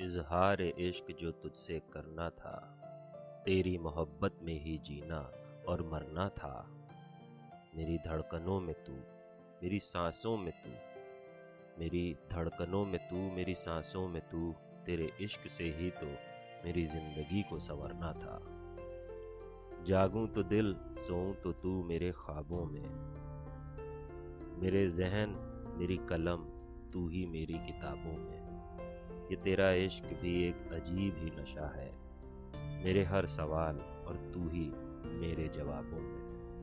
इजहार इश्क जो तुझसे करना था, तेरी मोहब्बत में ही जीना और मरना था। मेरी धड़कनों में तू, मेरी सांसों में तू, मेरी धड़कनों में तू, मेरी सांसों में तू, तेरे इश्क से ही तो मेरी ज़िंदगी को संवरना था। जागूं तो दिल, सोऊं तो तू मेरे ख्वाबों में। मेरे जहन, मेरी कलम, तू ही मेरी किताबों में। ये तेरा इश्क भी एक अजीब ही नशा है। मेरे हर सवाल और तू ही मेरे जवाबों में।